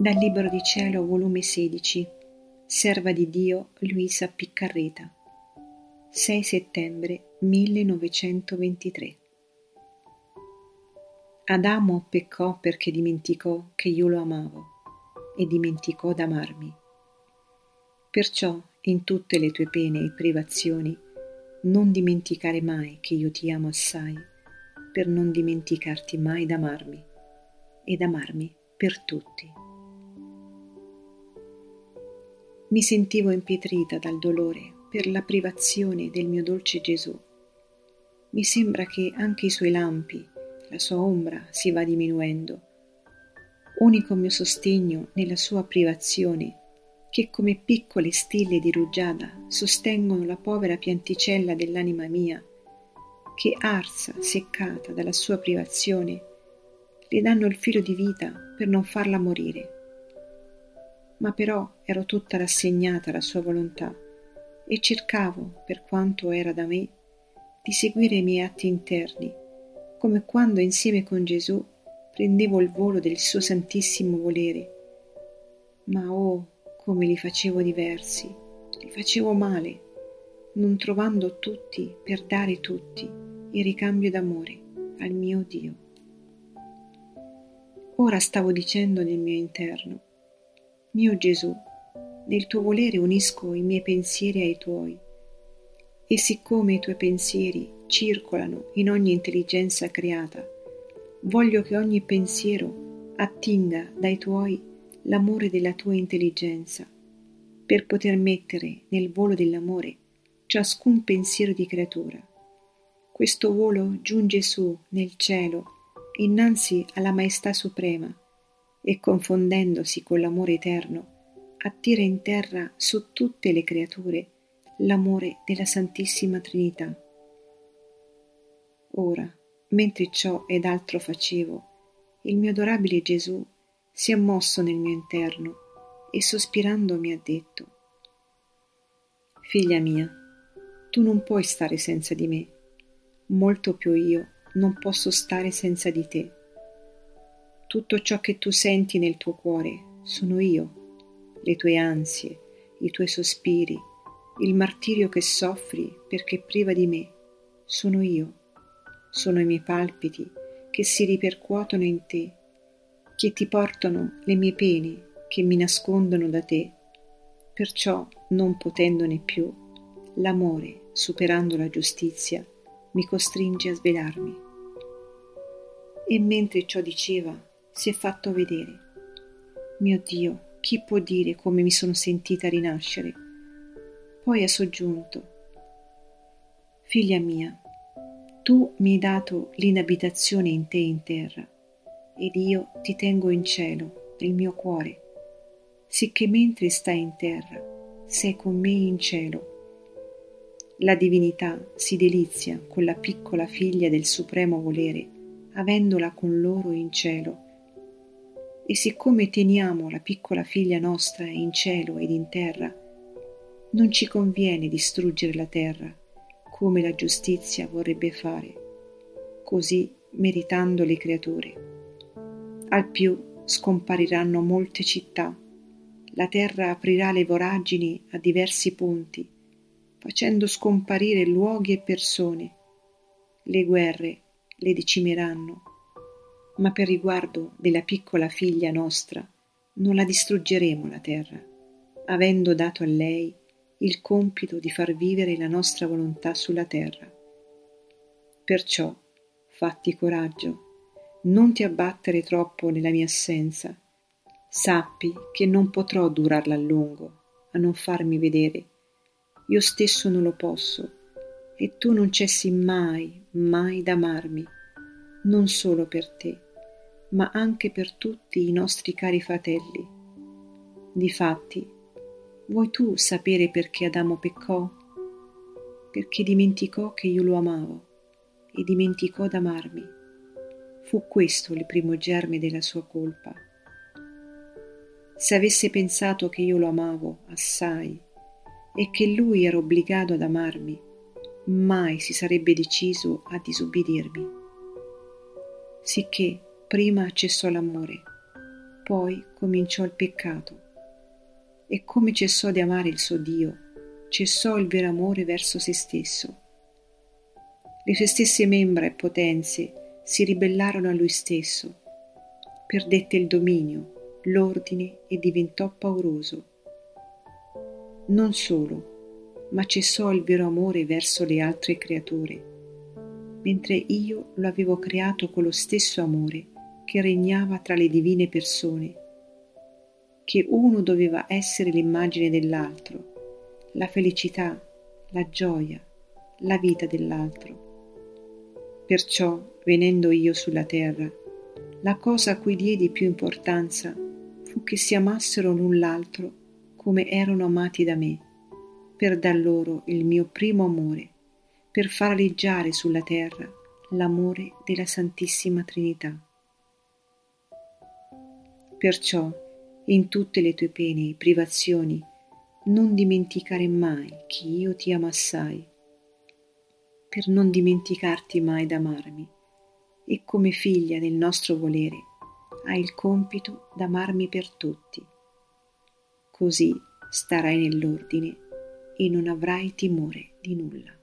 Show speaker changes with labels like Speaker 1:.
Speaker 1: Dal Libro di Cielo, volume 16, Serva di Dio Luisa Piccarreta, 6 settembre 1923. Adamo peccò perché dimenticò che io lo amavo e dimenticò d'amarmi. Perciò, in tutte le tue pene e privazioni, non dimenticare mai che io ti amo assai, per non dimenticarti mai d'amarmi ed amarmi per tutti. Mi sentivo impietrita dal dolore per la privazione del mio dolce Gesù. Mi sembra che anche i suoi lampi, la sua ombra si va diminuendo. Unico mio sostegno nella sua privazione, che come piccole stelle di rugiada sostengono la povera pianticella dell'anima mia, che arsa, seccata dalla sua privazione, le danno il filo di vita per non farla morire ma però ero tutta rassegnata alla sua volontà e cercavo, per quanto era da me, di seguire i miei atti interni, come quando insieme con Gesù prendevo il volo del suo santissimo volere. Ma oh, come li facevo diversi, li facevo male, non trovando tutti per dare tutti in ricambio d'amore al mio Dio. Ora stavo dicendo nel mio interno, mio Gesù, nel tuo volere unisco i miei pensieri ai tuoi, e siccome i tuoi pensieri circolano in ogni intelligenza creata, voglio che ogni pensiero attinga dai tuoi l'amore della tua intelligenza, per poter mettere nel volo dell'amore ciascun pensiero di creatura. Questo volo giunge su nel cielo, innanzi alla Maestà Suprema, e confondendosi con l'amore eterno, attira in terra su tutte le creature l'amore della Santissima Trinità. Ora, mentre ciò ed altro facevo, il mio adorabile Gesù si è mosso nel mio interno e sospirando mi ha detto, Figlia mia, tu non puoi stare senza di me, molto più io non posso stare senza di te. Tutto ciò che tu senti nel tuo cuore sono io, le tue ansie, i tuoi sospiri, il martirio che soffri perché priva di me, sono io, sono i miei palpiti che si ripercuotono in te, che ti portano le mie pene che mi nascondono da te. Perciò, non potendone più, l'amore, superando la giustizia, mi costringe a svelarmi. E mentre ciò diceva, si è fatto vedere. Mio Dio, chi può dire come mi sono sentita rinascere? Poi ha soggiunto, Figlia mia, tu mi hai dato l'inabitazione in te in terra, ed io ti tengo in cielo, nel mio cuore, sicché mentre stai in terra, sei con me in cielo. La divinità si delizia con la piccola figlia del supremo volere, avendola con loro in cielo e siccome teniamo la piccola figlia nostra in cielo ed in terra, non ci conviene distruggere la terra, come la giustizia vorrebbe fare, così meritando le creature. Al più scompariranno molte città, la terra aprirà le voragini a diversi punti, facendo scomparire luoghi e persone. Le guerre le decimeranno ma per riguardo della piccola figlia nostra non la distruggeremo la terra, avendo dato a lei il compito di far vivere la nostra volontà sulla terra. Perciò, fatti coraggio, non ti abbattere troppo nella mia assenza, sappi che non potrò durarla a lungo, a non farmi vedere. Io stesso non lo posso, e tu non cessi mai, mai d'amarmi, non solo per te, ma anche per tutti i nostri cari fratelli. Difatti, vuoi tu sapere perché Adamo peccò? Perché dimenticò che io lo amavo e dimenticò d'amarmi. Fu questo il primo germe della sua colpa. Se avesse pensato che io lo amavo assai e che lui era obbligato ad amarmi, mai si sarebbe deciso a disubbidirmi. Sicché prima cessò l'amore, Poi cominciò il peccato. E come cessò di amare il suo Dio, cessò il vero amore verso se stesso. Le sue stesse membra e potenze si ribellarono a lui stesso, perdette il dominio, l'ordine e diventò pauroso. Non solo, ma cessò il vero amore verso le altre creature, mentre io lo avevo creato con lo stesso amore che regnava tra le divine persone, che uno doveva essere l'immagine dell'altro, la felicità, la gioia, la vita dell'altro. Perciò, venendo io sulla terra, la cosa a cui diedi più importanza fu che si amassero l'un l'altro come erano amati da me, per dar loro il mio primo amore, per far aleggiare sulla terra l'amore della Santissima Trinità. Perciò, in tutte le tue pene e privazioni, non dimenticare mai che io ti amo assai, per non dimenticarti mai d'amarmi, e come figlia del nostro volere hai il compito d'amarmi per tutti. Così starai nell'ordine e non avrai timore di nulla.